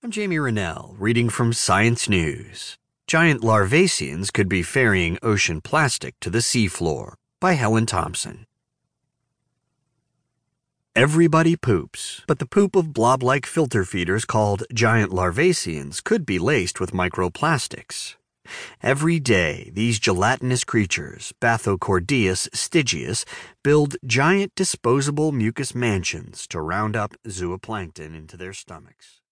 I'm Jamie Renell, reading from Science News. Giant larvaceans could be ferrying ocean plastic to the seafloor by Helen Thompson. Everybody poops, but the poop of blob like filter feeders called giant larvaceans could be laced with microplastics. Every day, these gelatinous creatures, Bathochordaeus stygius, build giant disposable mucus mansions to round up zooplankton into their stomachs.